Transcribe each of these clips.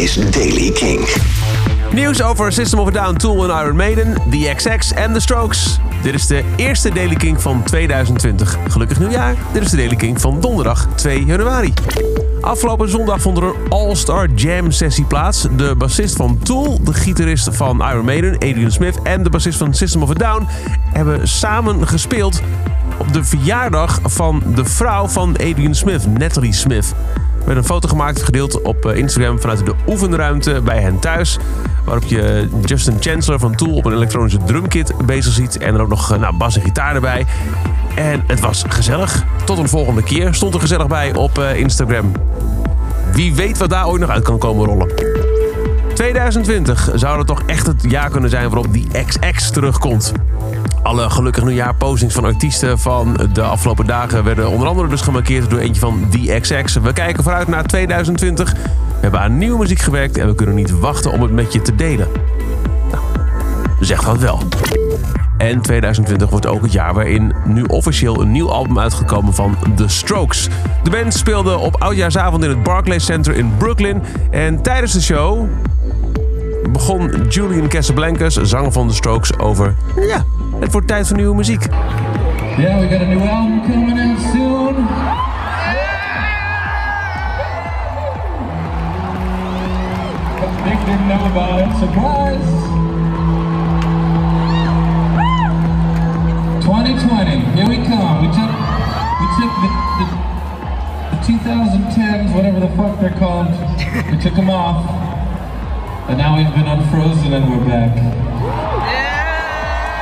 is Daily King. Nieuws over System of a Down, Tool en Iron Maiden, The XX en The Strokes. Dit is de eerste Daily King van 2020. Gelukkig nieuwjaar. Dit is de Daily King van donderdag 2 januari. Afgelopen zondag vond er een All-Star Jam sessie plaats. De bassist van Tool, de gitarist van Iron Maiden, Adrian Smith... en de bassist van System of a Down hebben samen gespeeld op de verjaardag van de vrouw van Adrian Smith, Natalie Smith. Er werd een foto gemaakt, gedeeld op eh, Instagram vanuit de oefenruimte bij hen thuis. Waarop je Justin Chancellor van Tool op een elektronische drumkit bezig ziet. En er ook nog eh, nou, bas en gitaar erbij. En het was gezellig. Tot een volgende keer stond er gezellig bij op eh, Instagram. Wie weet wat daar ooit nog uit kan komen rollen. 2020 zou er toch echt het jaar kunnen zijn waarop die XX terugkomt. Alle gelukkig nieuwjaar postings van artiesten van de afgelopen dagen werden onder andere dus gemarkeerd door eentje van The XX. We kijken vooruit naar 2020. We hebben aan nieuwe muziek gewerkt en we kunnen niet wachten om het met je te delen. Nou, zeg dat wel. En 2020 wordt ook het jaar waarin nu officieel een nieuw album uitgekomen van The Strokes. De band speelde op oudjaarsavond in het Barclays Center in Brooklyn. En tijdens de show begon Julian Casablancas, zanger van The Strokes, over... Ja, het wordt tijd voor nieuwe muziek. Yeah, we got a new album coming out soon. Didn't know about it. Surprise! 2020, here we come. We took we took the, the, the 2010s, whatever the fuck they're called. We took them off, and now we've been unfrozen and we're back.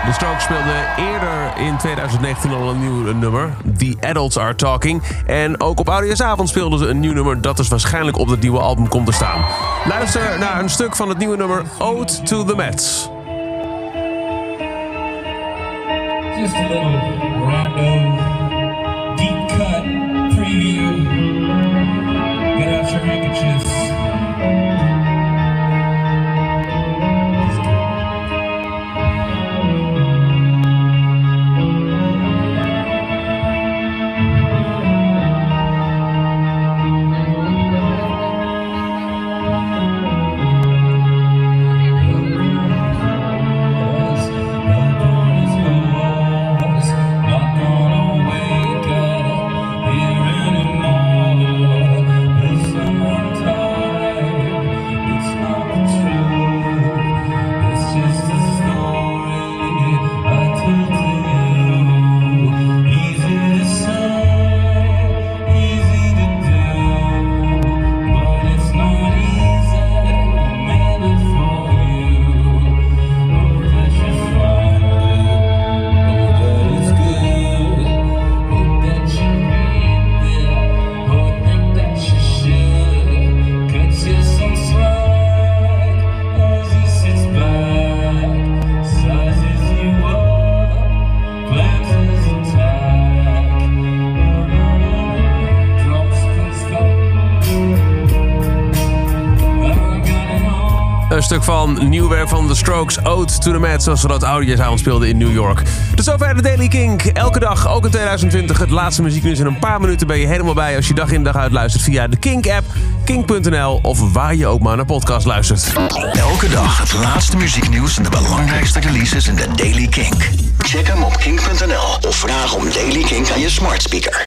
De Strokes speelden eerder in 2019 al een nieuw nummer. The Adults Are Talking. En ook op Oudejaarsavond speelden ze een nieuw nummer... dat dus waarschijnlijk op het nieuwe album komt te staan. Luister naar een stuk van het nieuwe nummer Ode to the Mets. Just a little random, stuk van nieuw werk van The Strokes, Ode to the Mets... zoals we dat oudejaarsavond speelden in New York. Tot zover de Daily Kink. Elke dag, ook in 2020, het laatste muzieknieuws. In een paar minuten ben je helemaal bij als je dag in dag uit luistert... via de Kink-app, kink.nl of waar je ook maar naar podcast luistert. Elke dag het laatste muzieknieuws en de belangrijkste releases in de Daily King. Check hem op kink.nl of vraag om Daily King aan je smart speaker.